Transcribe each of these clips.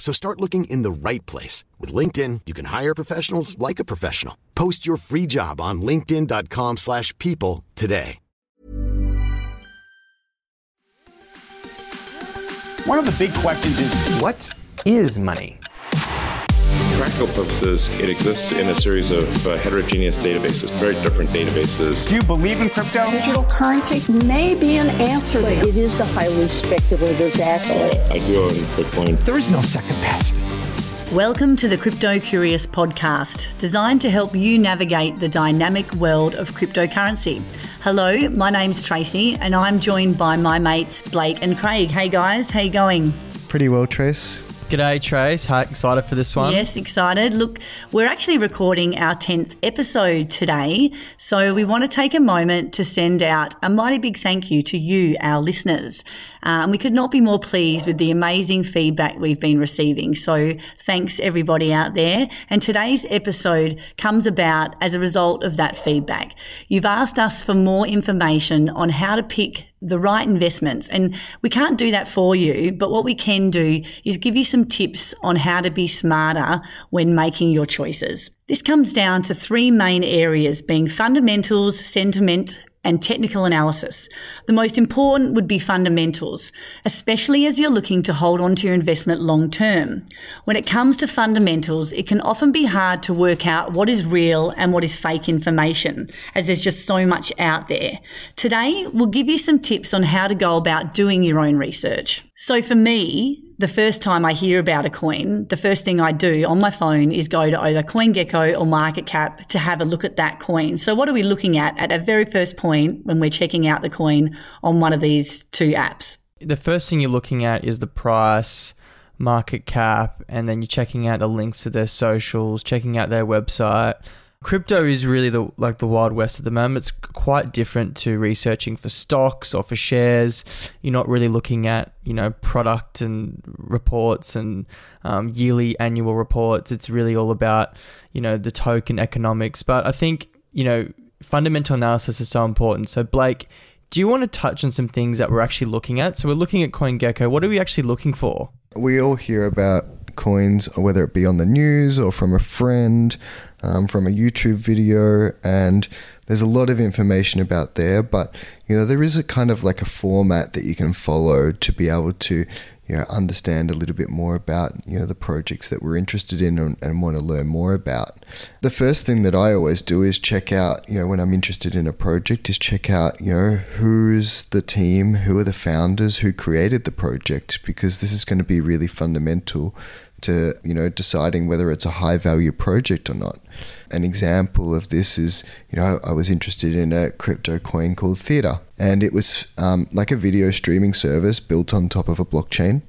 So start looking in the right place. With LinkedIn, you can hire professionals like a professional. Post your free job on linkedin.com slash people today. One of the big questions is what is money? Practical purposes, it exists in a series of uh, heterogeneous databases, very different databases. Do you believe in crypto? Digital currency may be an answer. But it is the highly speculative asset. Uh, I do own Bitcoin. There is no second best. Welcome to the Crypto Curious podcast, designed to help you navigate the dynamic world of cryptocurrency. Hello, my name's Tracy, and I'm joined by my mates Blake and Craig. Hey guys, how you going? Pretty well, Trace. G'day, Trace. How excited for this one? Yes, excited. Look, we're actually recording our 10th episode today. So we want to take a moment to send out a mighty big thank you to you, our listeners. Um, we could not be more pleased with the amazing feedback we've been receiving. So thanks everybody out there. And today's episode comes about as a result of that feedback. You've asked us for more information on how to pick the right investments. And we can't do that for you, but what we can do is give you some tips on how to be smarter when making your choices. This comes down to three main areas being fundamentals, sentiment, and technical analysis. The most important would be fundamentals, especially as you're looking to hold on to your investment long term. When it comes to fundamentals, it can often be hard to work out what is real and what is fake information, as there's just so much out there. Today, we'll give you some tips on how to go about doing your own research. So for me, the first time I hear about a coin, the first thing I do on my phone is go to either CoinGecko or MarketCap to have a look at that coin. So what are we looking at at a very first point when we're checking out the coin on one of these two apps? The first thing you're looking at is the price, market cap, and then you're checking out the links to their socials, checking out their website. Crypto is really the like the wild west at the moment. It's quite different to researching for stocks or for shares. You're not really looking at you know product and reports and um, yearly annual reports. It's really all about you know the token economics. But I think you know fundamental analysis is so important. So Blake, do you want to touch on some things that we're actually looking at? So we're looking at CoinGecko. What are we actually looking for? We all hear about coins, whether it be on the news or from a friend, um, from a YouTube video, and there's a lot of information about there. But you know, there is a kind of like a format that you can follow to be able to you know understand a little bit more about you know the projects that we're interested in and, and, want to learn more about. The first thing that I always do is check out you know when I'm interested in a project is check out you know who's the team, who are the founders, who created the project because this is going to be really fundamental to you know deciding whether it's a high value project or not. An example of this is you know I was interested in a crypto coin called Theta, and it was um, like a video streaming service built on top of a blockchain,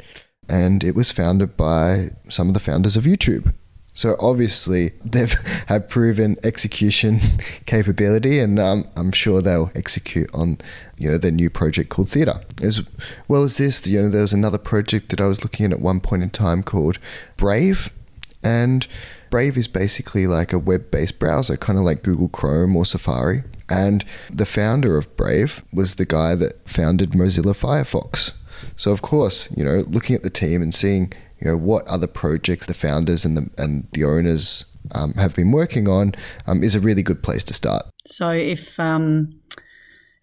and it was founded by some of the founders of YouTube. So obviously they've have proven execution capability, and um, I'm sure they'll execute on you know their new project called Theta As well as this, you know, there was another project that I was looking at at one point in time called Brave, and Brave is basically like a web-based browser, kind of like Google Chrome or Safari. And the founder of Brave was the guy that founded Mozilla Firefox. So of course, you know, looking at the team and seeing you know what other projects the founders and the and the owners um, have been working on um, is a really good place to start. So if um,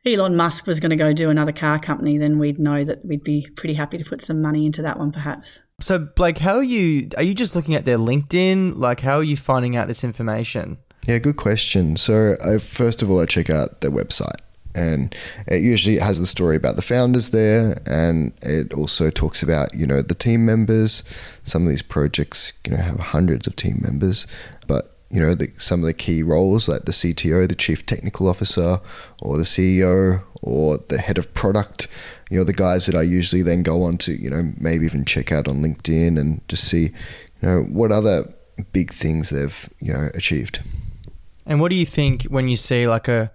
Elon Musk was going to go do another car company, then we'd know that we'd be pretty happy to put some money into that one, perhaps. So, Blake, how are you? Are you just looking at their LinkedIn? Like, how are you finding out this information? Yeah, good question. So, I, first of all, I check out their website and it usually has the story about the founders there and it also talks about you know the team members some of these projects you know have hundreds of team members but you know the, some of the key roles like the CTO the chief technical officer or the CEO or the head of product you know the guys that I usually then go on to you know maybe even check out on LinkedIn and just see you know what other big things they've you know achieved. And what do you think when you see like a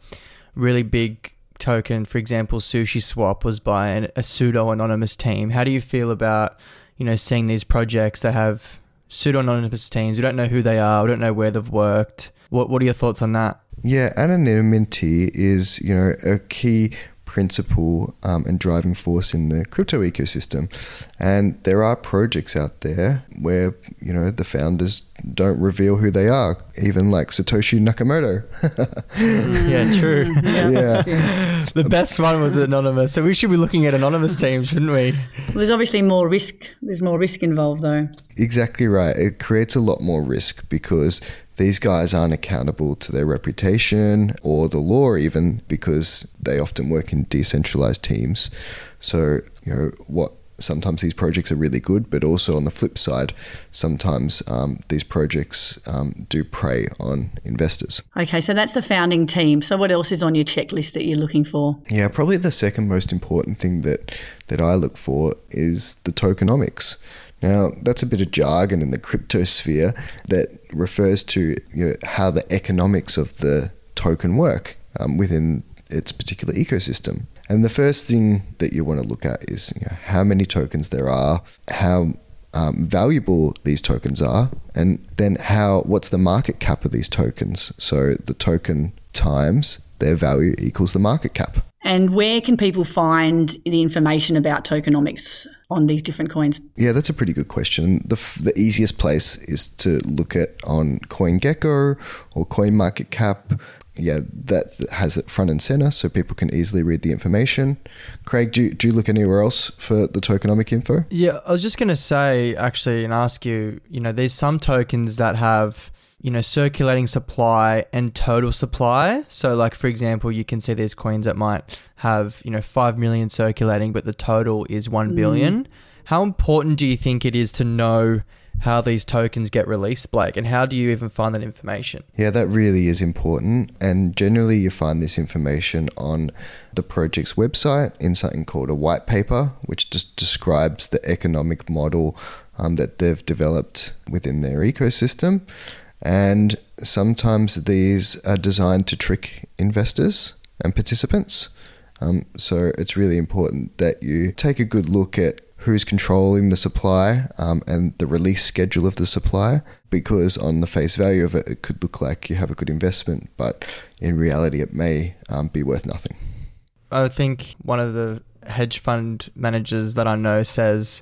really big token, for example, Sushi Swap was by an, a pseudo anonymous team? How do you feel about you know seeing these projects that have pseudo anonymous teams? We don't know who they are. We don't know where they've worked. What What are your thoughts on that? Yeah, anonymity is you know a key principle um, and driving force in the crypto ecosystem. And there are projects out there where, you know, the founders don't reveal who they are, even like Satoshi Nakamoto. yeah, true. yeah. The best one was anonymous. So we should be looking at anonymous teams, shouldn't we? There's obviously more risk. There's more risk involved, though. Exactly right. It creates a lot more risk because these guys aren't accountable to their reputation or the law, even because they often work in decentralized teams. So, you know, what sometimes these projects are really good, but also on the flip side, sometimes um, these projects um, do prey on investors. Okay, so that's the founding team. So, what else is on your checklist that you're looking for? Yeah, probably the second most important thing that that I look for is the tokenomics. Now, that's a bit of jargon in the crypto sphere that refers to you know, how the economics of the token work um, within its particular ecosystem. And the first thing that you want to look at is you know, how many tokens there are, how um, valuable these tokens are, and then how what's the market cap of these tokens. So the token times their value equals the market cap. And where can people find the information about tokenomics on these different coins? Yeah, that's a pretty good question. The, the easiest place is to look at on CoinGecko or CoinMarketCap. Yeah, that has it front and center so people can easily read the information. Craig, do you, do you look anywhere else for the tokenomic info? Yeah, I was just going to say actually and ask you, you know, there's some tokens that have you know, circulating supply and total supply. So, like for example, you can see these coins that might have you know five million circulating, but the total is one mm. billion. How important do you think it is to know how these tokens get released, Blake, and how do you even find that information? Yeah, that really is important. And generally, you find this information on the project's website in something called a white paper, which just describes the economic model um, that they've developed within their ecosystem. And sometimes these are designed to trick investors and participants. Um, so it's really important that you take a good look at who's controlling the supply um, and the release schedule of the supply because on the face value of it it could look like you have a good investment but in reality it may um, be worth nothing i think one of the hedge fund managers that i know says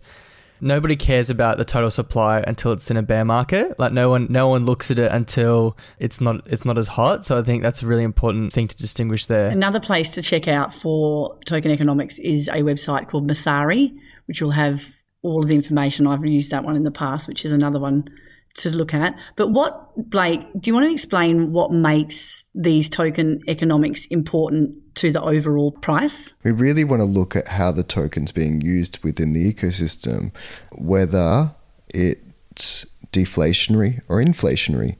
nobody cares about the total supply until it's in a bear market. Like no one no one looks at it until it's not it's not as hot. So I think that's a really important thing to distinguish there. Another place to check out for token economics is a website called Messari, which will have all of the information. I've used that one in the past, which is another one to look at. But what, Blake, do you want to explain what makes these token economics important to the overall price? We really want to look at how the token's being used within the ecosystem, whether it's deflationary or inflationary.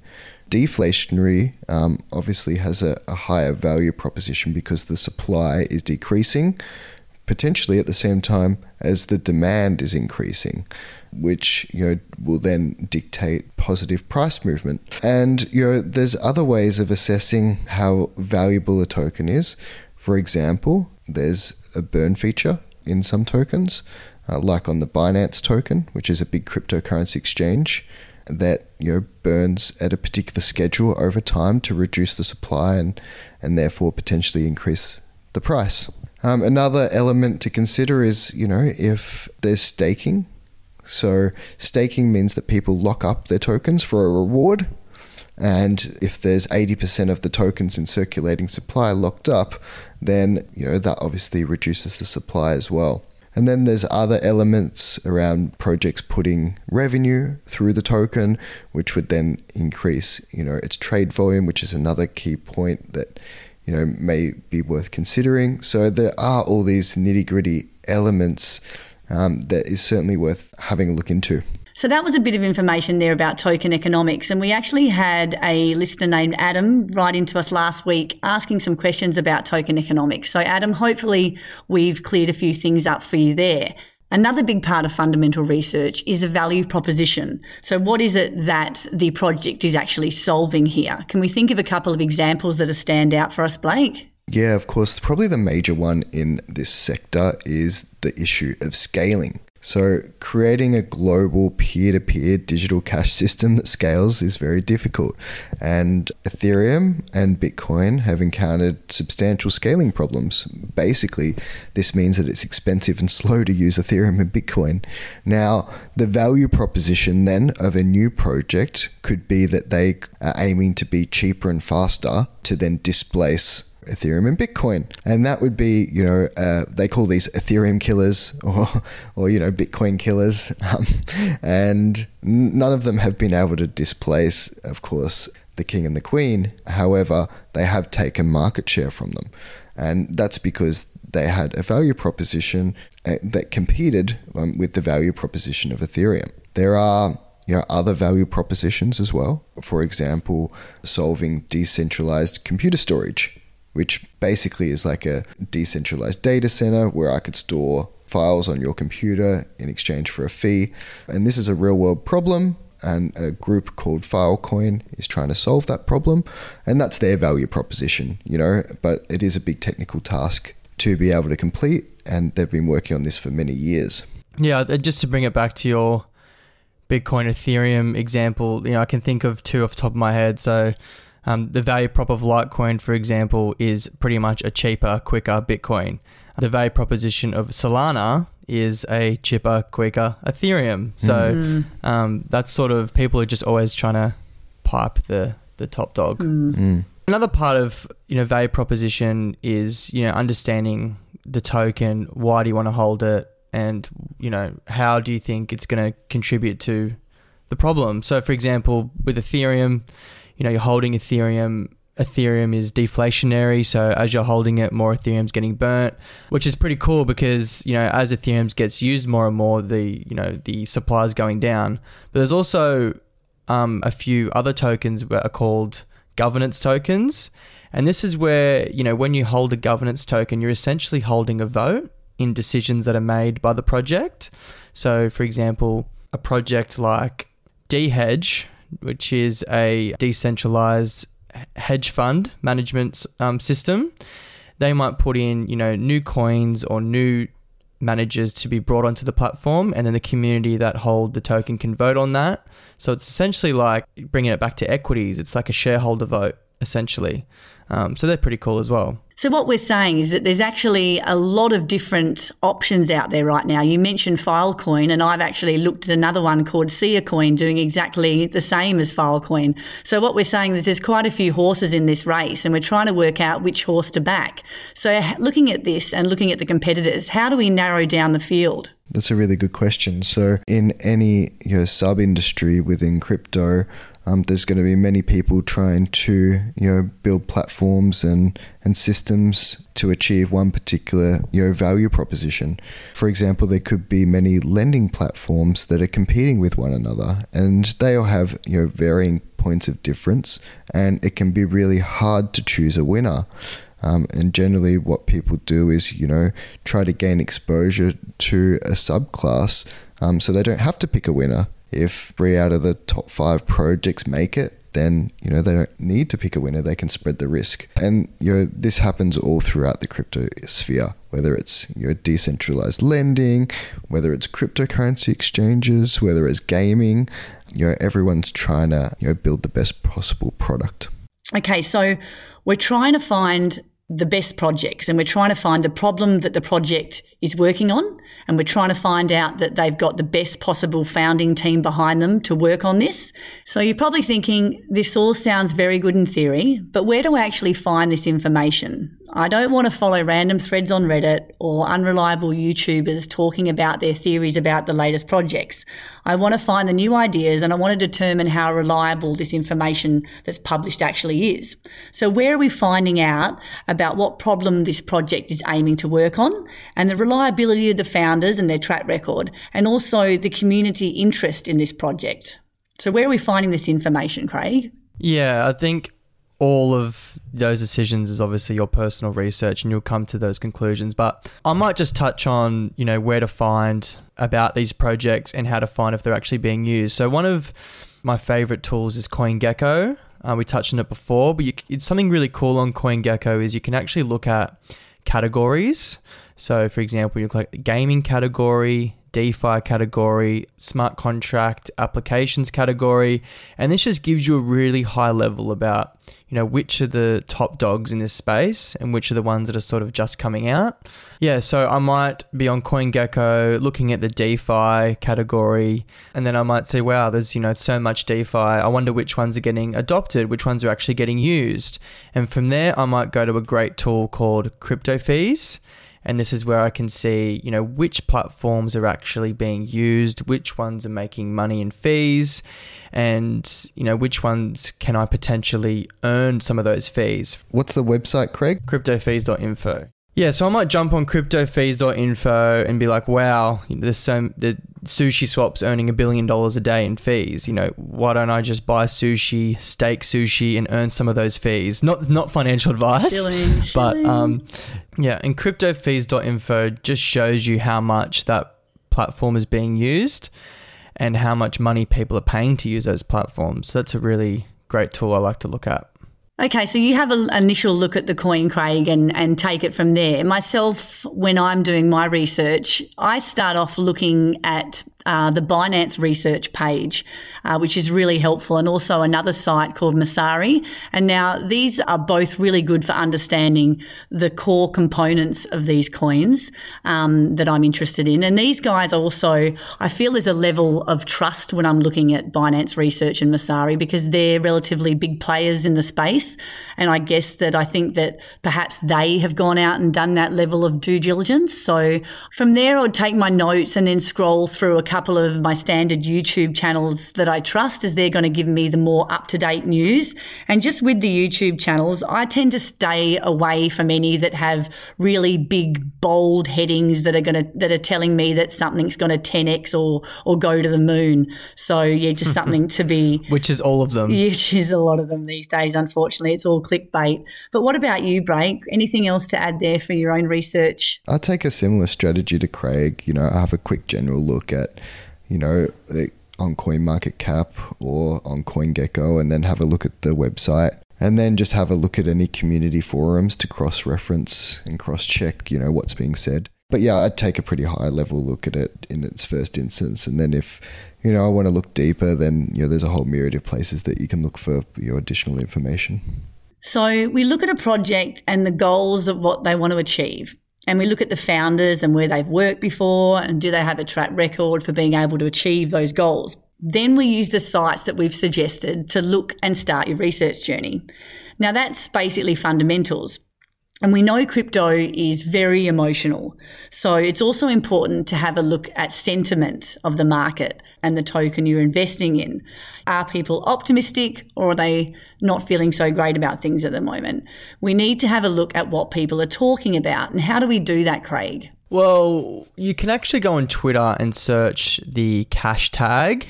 Deflationary um, obviously has a, a higher value proposition because the supply is decreasing, potentially at the same time as the demand is increasing which you know will then dictate positive price movement. And you know there's other ways of assessing how valuable a token is. For example, there's a burn feature in some tokens, uh, like on the Binance token, which is a big cryptocurrency exchange that you know burns at a particular schedule over time to reduce the supply and and therefore potentially increase the price. Um, another element to consider is you know if there's staking so staking means that people lock up their tokens for a reward. And if there's 80% of the tokens in circulating supply locked up, then you know that obviously reduces the supply as well. And then there's other elements around projects putting revenue through the token, which would then increase, you know, its trade volume, which is another key point that, you know, may be worth considering. So there are all these nitty gritty elements um, that is certainly worth having a look into. So that was a bit of information there about token economics. And we actually had a listener named Adam write into us last week asking some questions about token economics. So, Adam, hopefully we've cleared a few things up for you there. Another big part of fundamental research is a value proposition. So, what is it that the project is actually solving here? Can we think of a couple of examples that stand out for us, Blake? Yeah, of course. Probably the major one in this sector is the issue of scaling. So, creating a global peer to peer digital cash system that scales is very difficult. And Ethereum and Bitcoin have encountered substantial scaling problems. Basically, this means that it's expensive and slow to use Ethereum and Bitcoin. Now, the value proposition then of a new project could be that they are aiming to be cheaper and faster to then displace Ethereum and Bitcoin. And that would be, you know, uh, they call these Ethereum killers or, or you know, Bitcoin killers. Um, and none of them have been able to displace, of course, the king and the queen. However, they have taken market share from them. And that's because they had a value proposition uh, that competed um, with the value proposition of Ethereum. There are you know, other value propositions as well. For example, solving decentralized computer storage which basically is like a decentralized data center where I could store files on your computer in exchange for a fee. And this is a real world problem. And a group called Filecoin is trying to solve that problem. And that's their value proposition, you know, but it is a big technical task to be able to complete. And they've been working on this for many years. Yeah, uh, just to bring it back to your Bitcoin Ethereum example, you know, I can think of two off the top of my head. So um, the value prop of Litecoin, for example, is pretty much a cheaper, quicker Bitcoin. The value proposition of Solana is a cheaper, quicker Ethereum. So mm. um, that's sort of people are just always trying to pipe the the top dog. Mm. Mm. Another part of you know value proposition is you know understanding the token. Why do you want to hold it? And you know how do you think it's going to contribute to the problem? So, for example, with Ethereum you know, you're holding Ethereum. Ethereum is deflationary, so as you're holding it, more Ethereum's getting burnt, which is pretty cool because you know as Ethereum gets used more and more, the you know the supply is going down. But there's also um, a few other tokens that are called governance tokens, and this is where you know when you hold a governance token, you're essentially holding a vote in decisions that are made by the project. So, for example, a project like DHedge, which is a decentralized hedge fund management um, system. They might put in, you know, new coins or new managers to be brought onto the platform, and then the community that hold the token can vote on that. So it's essentially like bringing it back to equities. It's like a shareholder vote, essentially. Um, so they're pretty cool as well. So, what we're saying is that there's actually a lot of different options out there right now. You mentioned Filecoin, and I've actually looked at another one called SiaCoin doing exactly the same as Filecoin. So, what we're saying is there's quite a few horses in this race, and we're trying to work out which horse to back. So, looking at this and looking at the competitors, how do we narrow down the field? That's a really good question. So, in any you know, sub industry within crypto, um, there's going to be many people trying to you know build platforms and and systems to achieve one particular you know value proposition. For example, there could be many lending platforms that are competing with one another, and they all have you know varying points of difference, and it can be really hard to choose a winner. Um, and generally, what people do is, you know, try to gain exposure to a subclass um, so they don't have to pick a winner if three out of the top five projects make it, then you know they don't need to pick a winner. They can spread the risk, and you know this happens all throughout the crypto sphere. Whether it's you know decentralized lending, whether it's cryptocurrency exchanges, whether it's gaming, you know everyone's trying to you know build the best possible product. Okay, so we're trying to find the best projects and we're trying to find the problem that the project is working on and we're trying to find out that they've got the best possible founding team behind them to work on this. So you're probably thinking this all sounds very good in theory, but where do I actually find this information? I don't want to follow random threads on Reddit or unreliable YouTubers talking about their theories about the latest projects. I want to find the new ideas and I want to determine how reliable this information that's published actually is. So where are we finding out about what problem this project is aiming to work on and the reliability of the founders and their track record and also the community interest in this project? So where are we finding this information, Craig? Yeah, I think all of those decisions is obviously your personal research and you'll come to those conclusions. But I might just touch on, you know, where to find about these projects and how to find if they're actually being used. So one of my favorite tools is CoinGecko. Uh, we touched on it before, but you, it's something really cool on CoinGecko is you can actually look at categories. So, for example, you click the gaming category, DeFi category, smart contract applications category, and this just gives you a really high level about you know which are the top dogs in this space and which are the ones that are sort of just coming out. Yeah, so I might be on CoinGecko looking at the DeFi category, and then I might say, wow, there's you know so much DeFi. I wonder which ones are getting adopted, which ones are actually getting used, and from there I might go to a great tool called CryptoFees and this is where I can see, you know, which platforms are actually being used, which ones are making money in fees, and you know, which ones can I potentially earn some of those fees. What's the website, Craig? Cryptofees.info. Yeah, so I might jump on cryptofees.info and be like, wow, there's so the sushi swap's earning a billion dollars a day in fees. You know, why don't I just buy sushi, stake sushi, and earn some of those fees? Not not financial advice, Shilling, but shilling. um, yeah, and cryptofees.info just shows you how much that platform is being used and how much money people are paying to use those platforms. So that's a really great tool I like to look at. Okay, so you have an initial look at the coin, Craig, and, and take it from there. Myself, when I'm doing my research, I start off looking at uh, the Binance research page, uh, which is really helpful, and also another site called Messari. And now these are both really good for understanding the core components of these coins um, that I'm interested in. And these guys also, I feel there's a level of trust when I'm looking at Binance research and Messari because they're relatively big players in the space. And I guess that I think that perhaps they have gone out and done that level of due diligence. So from there, I would take my notes and then scroll through a couple of my standard YouTube channels that I trust as they're going to give me the more up to date news. And just with the YouTube channels, I tend to stay away from any that have really big, bold headings that are going to, that are telling me that something's going to 10x or, or go to the moon. So yeah, just something to be. Which is all of them. Which is a lot of them these days, unfortunately. It's all clickbait. But what about you, Blake? Anything else to add there for your own research? I take a similar strategy to Craig. You know, I have a quick general look at, you know, on CoinMarketCap or on CoinGecko, and then have a look at the website, and then just have a look at any community forums to cross-reference and cross-check, you know, what's being said. But yeah, I'd take a pretty high level look at it in its first instance, and then if you know I want to look deeper, then you know there's a whole myriad of places that you can look for your additional information. So we look at a project and the goals of what they want to achieve. And we look at the founders and where they've worked before and do they have a track record for being able to achieve those goals. Then we use the sites that we've suggested to look and start your research journey. Now that's basically fundamentals. And we know crypto is very emotional. So it's also important to have a look at sentiment of the market and the token you're investing in. Are people optimistic or are they not feeling so great about things at the moment? We need to have a look at what people are talking about. And how do we do that, Craig? Well, you can actually go on Twitter and search the cash tag.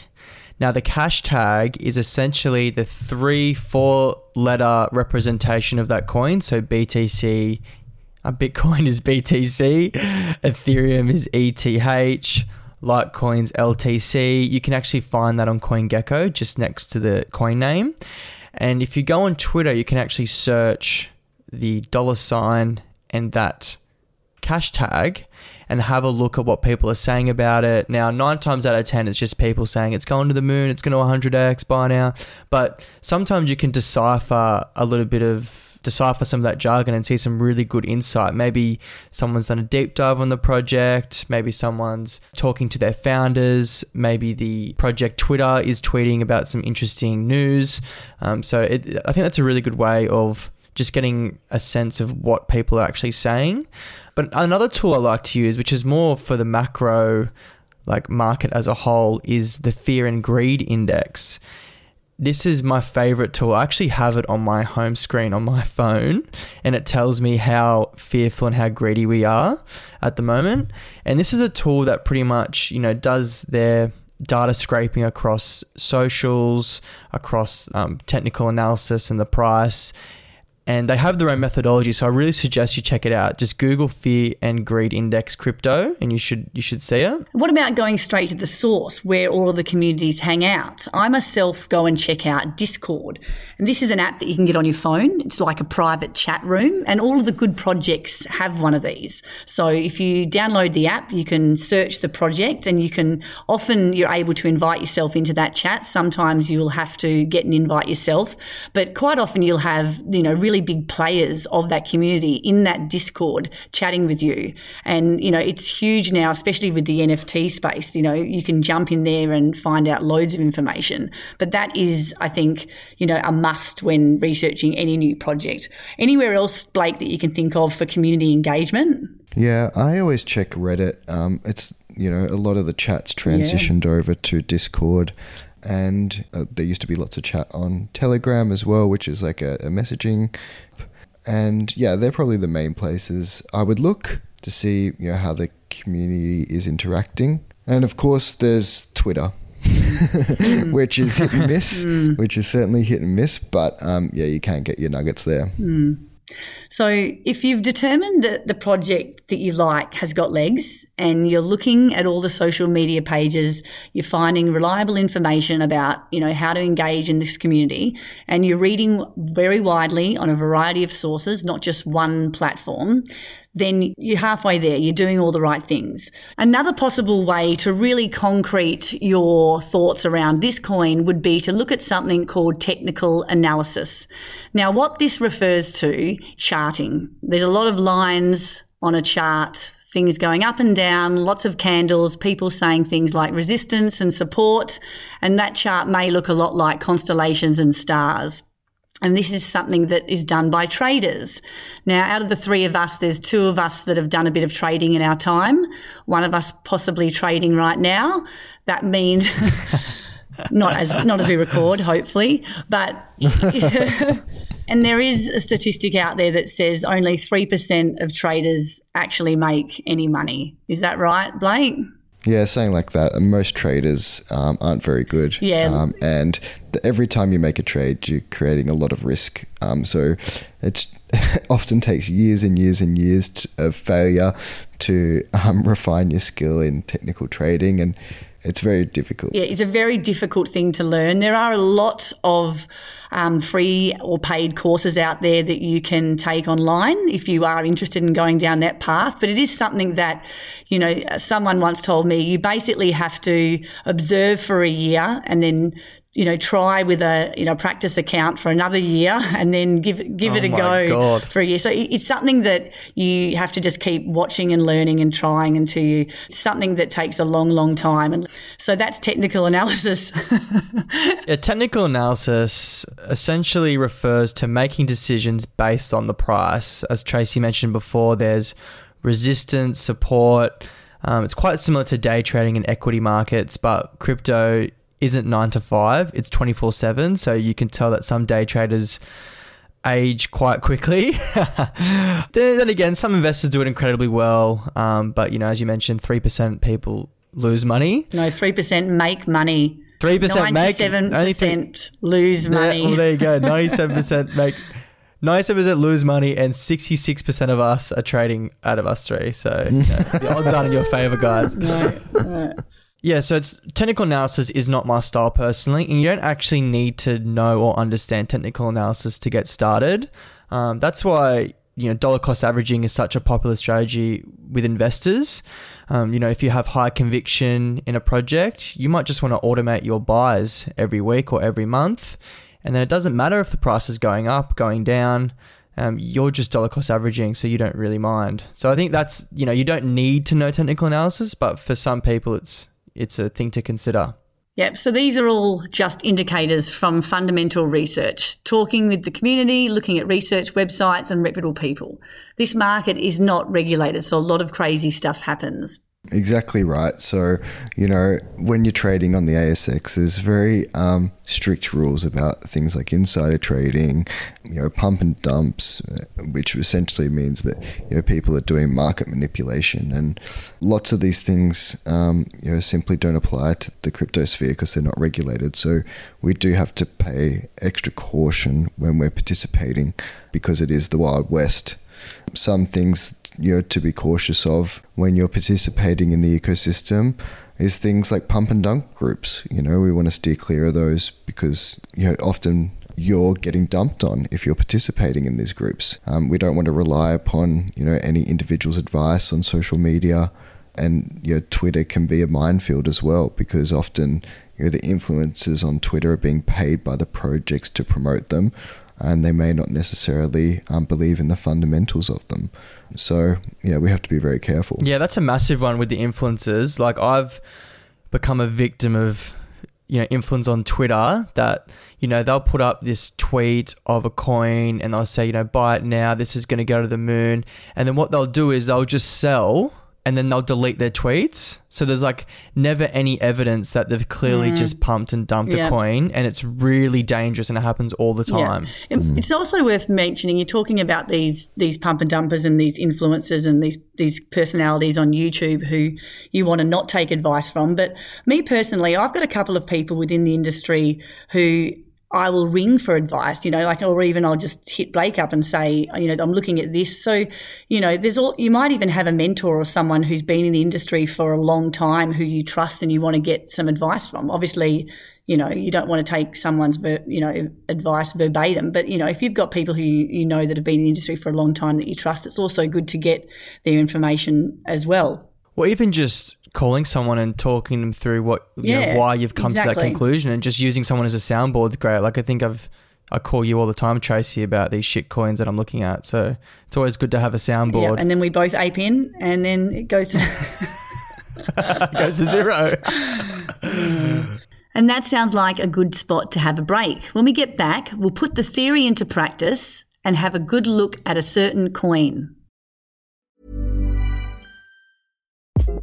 Now, the cash tag is essentially the three, four letter representation of that coin. So BTC, uh, Bitcoin is BTC, Ethereum is ETH, Litecoin's LTC. You can actually find that on CoinGecko just next to the coin name. And if you go on Twitter, you can actually search the dollar sign and that cash tag and have a look at what people are saying about it. Now, nine times out of 10, it's just people saying it's going to the moon, it's going to 100x by now. But sometimes you can decipher a little bit of decipher some of that jargon and see some really good insight. Maybe someone's done a deep dive on the project, maybe someone's talking to their founders, maybe the project Twitter is tweeting about some interesting news. Um, so it, I think that's a really good way of just getting a sense of what people are actually saying. But another tool I like to use, which is more for the macro like market as a whole, is the fear and greed index. This is my favorite tool. I actually have it on my home screen on my phone, and it tells me how fearful and how greedy we are at the moment. And this is a tool that pretty much, you know, does their data scraping across socials, across um, technical analysis and the price. And they have their own methodology, so I really suggest you check it out. Just Google Fear and Greed Index Crypto, and you should you should see it. What about going straight to the source where all of the communities hang out? I myself go and check out Discord. And this is an app that you can get on your phone. It's like a private chat room and all of the good projects have one of these. So if you download the app, you can search the project and you can often you're able to invite yourself into that chat. Sometimes you'll have to get an invite yourself, but quite often you'll have, you know, really big players of that community in that Discord chatting with you. And, you know, it's huge now, especially with the NFT space. You know, you can jump in there and find out loads of information. But that is, I think, you know, a must when researching any new project. Anywhere else, Blake, that you can think of for community engagement? Yeah, I always check Reddit. Um, it's you know a lot of the chats transitioned yeah. over to Discord, and uh, there used to be lots of chat on Telegram as well, which is like a, a messaging. And yeah, they're probably the main places I would look to see you know how the community is interacting. And of course, there's Twitter. which is hit and miss, mm. which is certainly hit and miss, but um, yeah, you can't get your nuggets there. Mm. So, if you've determined that the project that you like has got legs and you're looking at all the social media pages, you're finding reliable information about, you know, how to engage in this community and you're reading very widely on a variety of sources, not just one platform, then you're halfway there. You're doing all the right things. Another possible way to really concrete your thoughts around this coin would be to look at something called technical analysis. Now, what this refers to, charting. There's a lot of lines on a chart, things going up and down, lots of candles, people saying things like resistance and support. And that chart may look a lot like constellations and stars. And this is something that is done by traders. Now, out of the three of us, there's two of us that have done a bit of trading in our time. One of us possibly trading right now. That means not as not as we record, hopefully, but and there is a statistic out there that says only three percent of traders actually make any money. Is that right, Blake? Yeah, saying like that. Most traders um, aren't very good. Yeah. Um, and the, every time you make a trade, you're creating a lot of risk. Um, so it often takes years and years and years to, of failure to um, refine your skill in technical trading. And it's very difficult. Yeah, it's a very difficult thing to learn. There are a lot of um, free or paid courses out there that you can take online if you are interested in going down that path. But it is something that, you know, someone once told me you basically have to observe for a year and then you know, try with a you know practice account for another year and then give give oh it a go God. for a year. So it's something that you have to just keep watching and learning and trying until you. Something that takes a long, long time, and so that's technical analysis. yeah, technical analysis essentially refers to making decisions based on the price. As Tracy mentioned before, there's resistance, support. Um, it's quite similar to day trading in equity markets, but crypto isn't nine to five, it's 24 7. So you can tell that some day traders age quite quickly. then, again, some investors do it incredibly well. Um, but, you know, as you mentioned, 3% people lose money. No, 3% make money. 3% make 97% lose money. Yeah, well, there you go. 97% make 97% lose money, and 66% of us are trading out of us three. So you know, the odds aren't in your favor, guys. No, no. Yeah, so it's technical analysis is not my style personally, and you don't actually need to know or understand technical analysis to get started. Um, that's why you know dollar cost averaging is such a popular strategy with investors. Um, you know, if you have high conviction in a project, you might just want to automate your buys every week or every month, and then it doesn't matter if the price is going up, going down. Um, you're just dollar cost averaging, so you don't really mind. So I think that's you know you don't need to know technical analysis, but for some people it's it's a thing to consider. Yep. So these are all just indicators from fundamental research, talking with the community, looking at research websites and reputable people. This market is not regulated, so a lot of crazy stuff happens. Exactly right. So, you know, when you're trading on the ASX, there's very um, strict rules about things like insider trading, you know, pump and dumps, uh, which essentially means that you know people are doing market manipulation, and lots of these things, um, you know, simply don't apply to the crypto sphere because they're not regulated. So we do have to pay extra caution when we're participating because it is the Wild West. Some things you know to be cautious of when you're participating in the ecosystem is things like pump and dump groups. You know, we want to steer clear of those because you know often you're getting dumped on if you're participating in these groups. Um, we don't want to rely upon you know any individual's advice on social media, and you know, Twitter can be a minefield as well because often you know the influencers on Twitter are being paid by the projects to promote them, and they may not necessarily um, believe in the fundamentals of them. So yeah, we have to be very careful. Yeah, that's a massive one with the influencers. Like I've become a victim of you know influence on Twitter that you know they'll put up this tweet of a coin and they'll say you know buy it now this is going to go to the moon and then what they'll do is they'll just sell and then they'll delete their tweets. So there's like never any evidence that they've clearly mm. just pumped and dumped yep. a coin, and it's really dangerous, and it happens all the time. Yeah. Mm. It's also worth mentioning. You're talking about these these pump and dumpers and these influencers and these these personalities on YouTube who you want to not take advice from. But me personally, I've got a couple of people within the industry who I will ring for advice, you know, like, or even I'll just hit Blake up and say, you know, I'm looking at this. So, you know, there's all, you might even have a mentor or someone who's been in the industry for a long time who you trust and you want to get some advice from. Obviously, you know, you don't want to take someone's, you know, advice verbatim, but, you know, if you've got people who you, you know that have been in the industry for a long time that you trust, it's also good to get their information as well. Well, even just calling someone and talking them through what you yeah, know, why you've come exactly. to that conclusion and just using someone as a soundboard is great. Like I think I've I call you all the time, Tracy, about these shit coins that I'm looking at. So it's always good to have a soundboard. Yeah, and then we both ape in, and then it goes to goes to zero. and that sounds like a good spot to have a break. When we get back, we'll put the theory into practice and have a good look at a certain coin.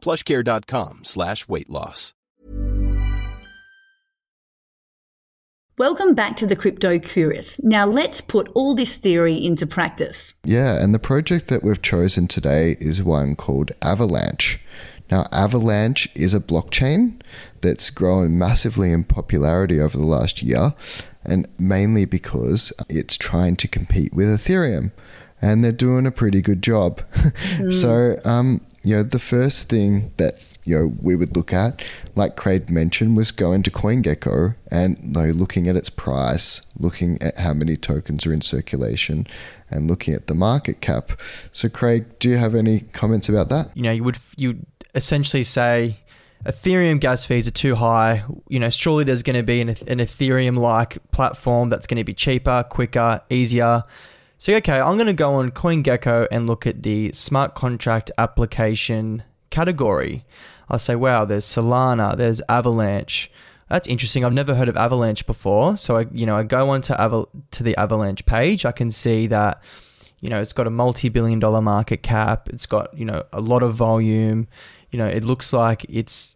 Plushcare.com slash weight loss. Welcome back to the Crypto Curious. Now let's put all this theory into practice. Yeah, and the project that we've chosen today is one called Avalanche. Now, Avalanche is a blockchain that's grown massively in popularity over the last year, and mainly because it's trying to compete with Ethereum. And they're doing a pretty good job. Mm. so, um, you know, the first thing that you know we would look at, like Craig mentioned, was going to CoinGecko and you know, looking at its price, looking at how many tokens are in circulation, and looking at the market cap. So, Craig, do you have any comments about that? You know, you would you essentially say Ethereum gas fees are too high. You know, surely there's going to be an, an Ethereum like platform that's going to be cheaper, quicker, easier. So, okay, I'm going to go on CoinGecko and look at the smart contract application category. I'll say, wow, there's Solana, there's Avalanche. That's interesting. I've never heard of Avalanche before. So, I, you know, I go onto Aval- to the Avalanche page. I can see that, you know, it's got a multi-billion dollar market cap. It's got, you know, a lot of volume. You know, it looks like it's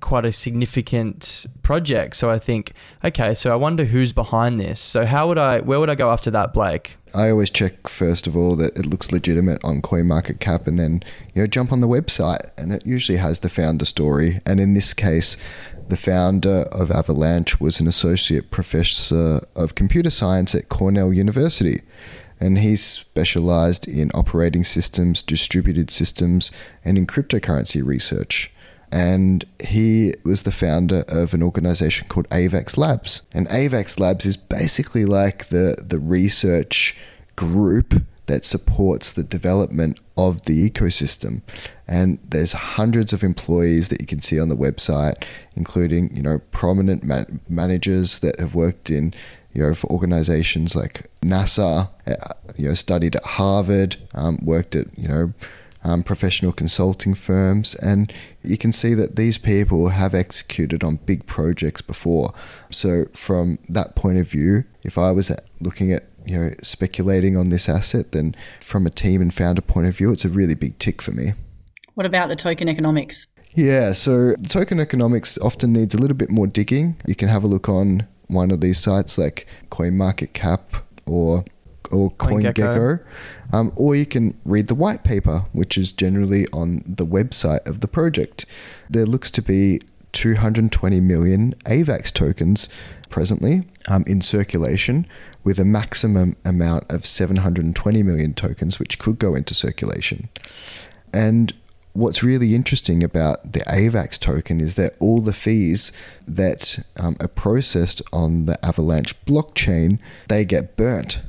quite a significant project. So I think, okay, so I wonder who's behind this. So how would I, where would I go after that, Blake? I always check first of all that it looks legitimate on CoinMarketCap, and then you know jump on the website, and it usually has the founder story. And in this case, The founder of Avalanche was an associate professor of computer science at Cornell University, and he's specialized in operating systems, distributed systems, and in cryptocurrency research. And he was the founder of an organization called AVAX Labs. And AVAX Labs is basically like the, the research group that supports the development of the ecosystem. And there's hundreds of employees that you can see on the website, including you know prominent man- managers that have worked in you know for organizations like NASA, uh, you know studied at Harvard, um, worked at you know. Um, professional consulting firms, and you can see that these people have executed on big projects before. So, from that point of view, if I was looking at you know speculating on this asset, then from a team and founder point of view, it's a really big tick for me. What about the token economics? Yeah, so token economics often needs a little bit more digging. You can have a look on one of these sites like CoinMarketCap or or CoinGecko. Um, or you can read the white paper, which is generally on the website of the project. There looks to be 220 million AVAX tokens presently um, in circulation, with a maximum amount of 720 million tokens, which could go into circulation. And what's really interesting about the AVAX token is that all the fees that um, are processed on the Avalanche blockchain, they get burnt,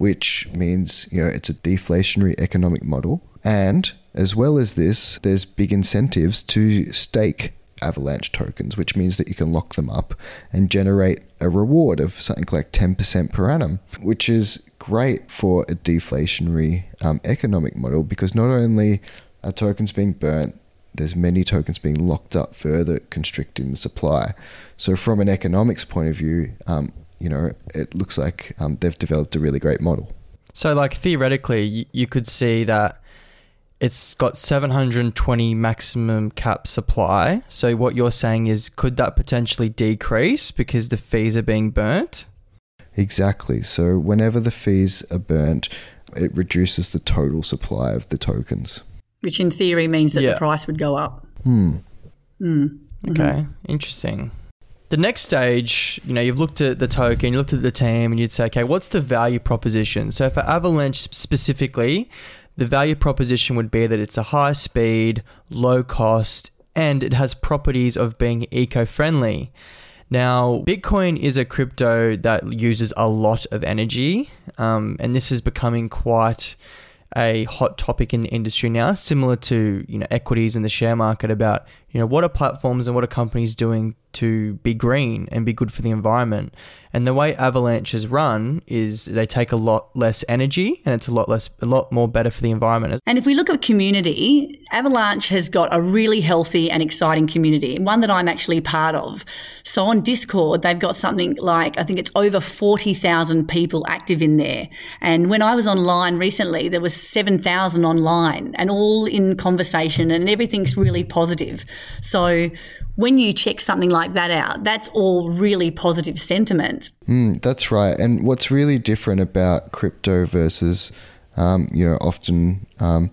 which means you know it's a deflationary economic model. And as well as this, there's big incentives to stake Avalanche tokens, which means that you can lock them up and generate a reward of something like 10% per annum, which is great for a deflationary um, economic model because not only are tokens being burnt, there's many tokens being locked up, further constricting the supply. So, from an economics point of view, um, you know, it looks like um, they've developed a really great model. So, like theoretically, you could see that it's got 720 maximum cap supply. So what you're saying is could that potentially decrease because the fees are being burnt? Exactly. So whenever the fees are burnt, it reduces the total supply of the tokens. Which in theory means that yeah. the price would go up. Hmm. Mm. Okay, mm-hmm. interesting. The next stage, you know, you've looked at the token, you looked at the team, and you'd say, okay, what's the value proposition? So for Avalanche specifically, the value proposition would be that it's a high speed, low cost, and it has properties of being eco friendly. Now, Bitcoin is a crypto that uses a lot of energy, um, and this is becoming quite a hot topic in the industry now, similar to you know equities in the share market about you know what are platforms and what are companies doing to be green and be good for the environment. And the way avalanches run is they take a lot less energy and it's a lot less a lot more better for the environment. And if we look at community, Avalanche has got a really healthy and exciting community, one that I'm actually part of. So on Discord, they've got something like I think it's over 40,000 people active in there. And when I was online recently, there was 7,000 online and all in conversation and everything's really positive. So when you check something like that out, that's all really positive sentiment. Mm, that's right. And what's really different about crypto versus, um, you know, often um,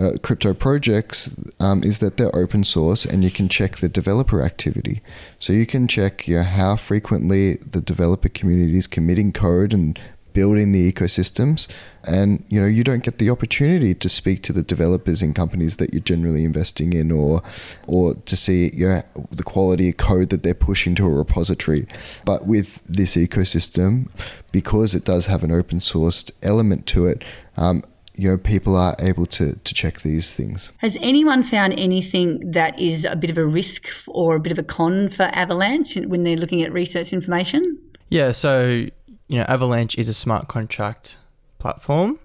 uh, crypto projects um, is that they're open source and you can check the developer activity. So you can check you know, how frequently the developer community is committing code and building the ecosystems. And you know you don't get the opportunity to speak to the developers in companies that you're generally investing in or or to see you know, the quality of code that they're pushing to a repository. But with this ecosystem because it does have an open sourced element to it um, you know people are able to to check these things. Has anyone found anything that is a bit of a risk or a bit of a con for avalanche when they're looking at research information? Yeah so you know, Avalanche is a smart contract platform.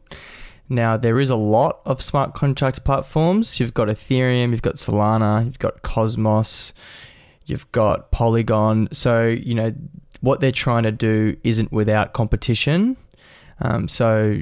Now, there is a lot of smart contract platforms. You've got Ethereum, you've got Solana, you've got Cosmos, you've got Polygon. So, you know, what they're trying to do isn't without competition. Um, so,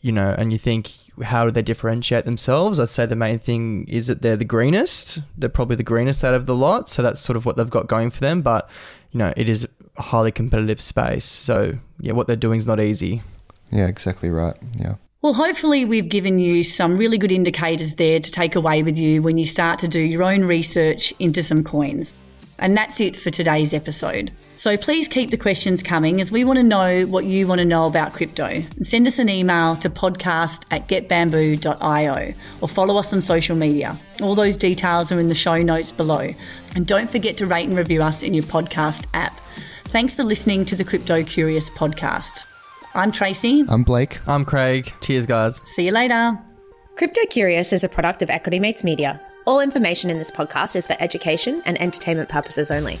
you know, and you think, how do they differentiate themselves? I'd say the main thing is that they're the greenest. They're probably the greenest out of the lot. So that's sort of what they've got going for them. But, you know, it is highly competitive space. So yeah, what they're doing is not easy. Yeah, exactly right. Yeah. Well, hopefully, we've given you some really good indicators there to take away with you when you start to do your own research into some coins. And that's it for today's episode. So please keep the questions coming as we want to know what you want to know about crypto. And send us an email to podcast at getbamboo.io or follow us on social media. All those details are in the show notes below. And don't forget to rate and review us in your podcast app. Thanks for listening to the Crypto Curious podcast. I'm Tracy. I'm Blake. I'm Craig. Cheers, guys. See you later. Crypto Curious is a product of Equity Mates Media. All information in this podcast is for education and entertainment purposes only.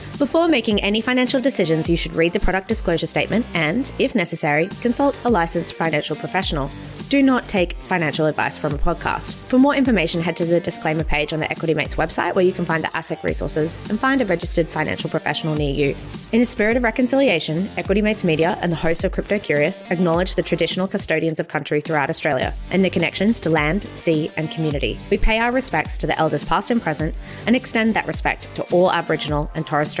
Before making any financial decisions, you should read the product disclosure statement and, if necessary, consult a licensed financial professional. Do not take financial advice from a podcast. For more information, head to the disclaimer page on the Equity Mates website where you can find the ASIC resources and find a registered financial professional near you. In a spirit of reconciliation, Equity Mates Media and the hosts of Crypto Curious acknowledge the traditional custodians of country throughout Australia and their connections to land, sea, and community. We pay our respects to the elders past and present and extend that respect to all Aboriginal and Torres Strait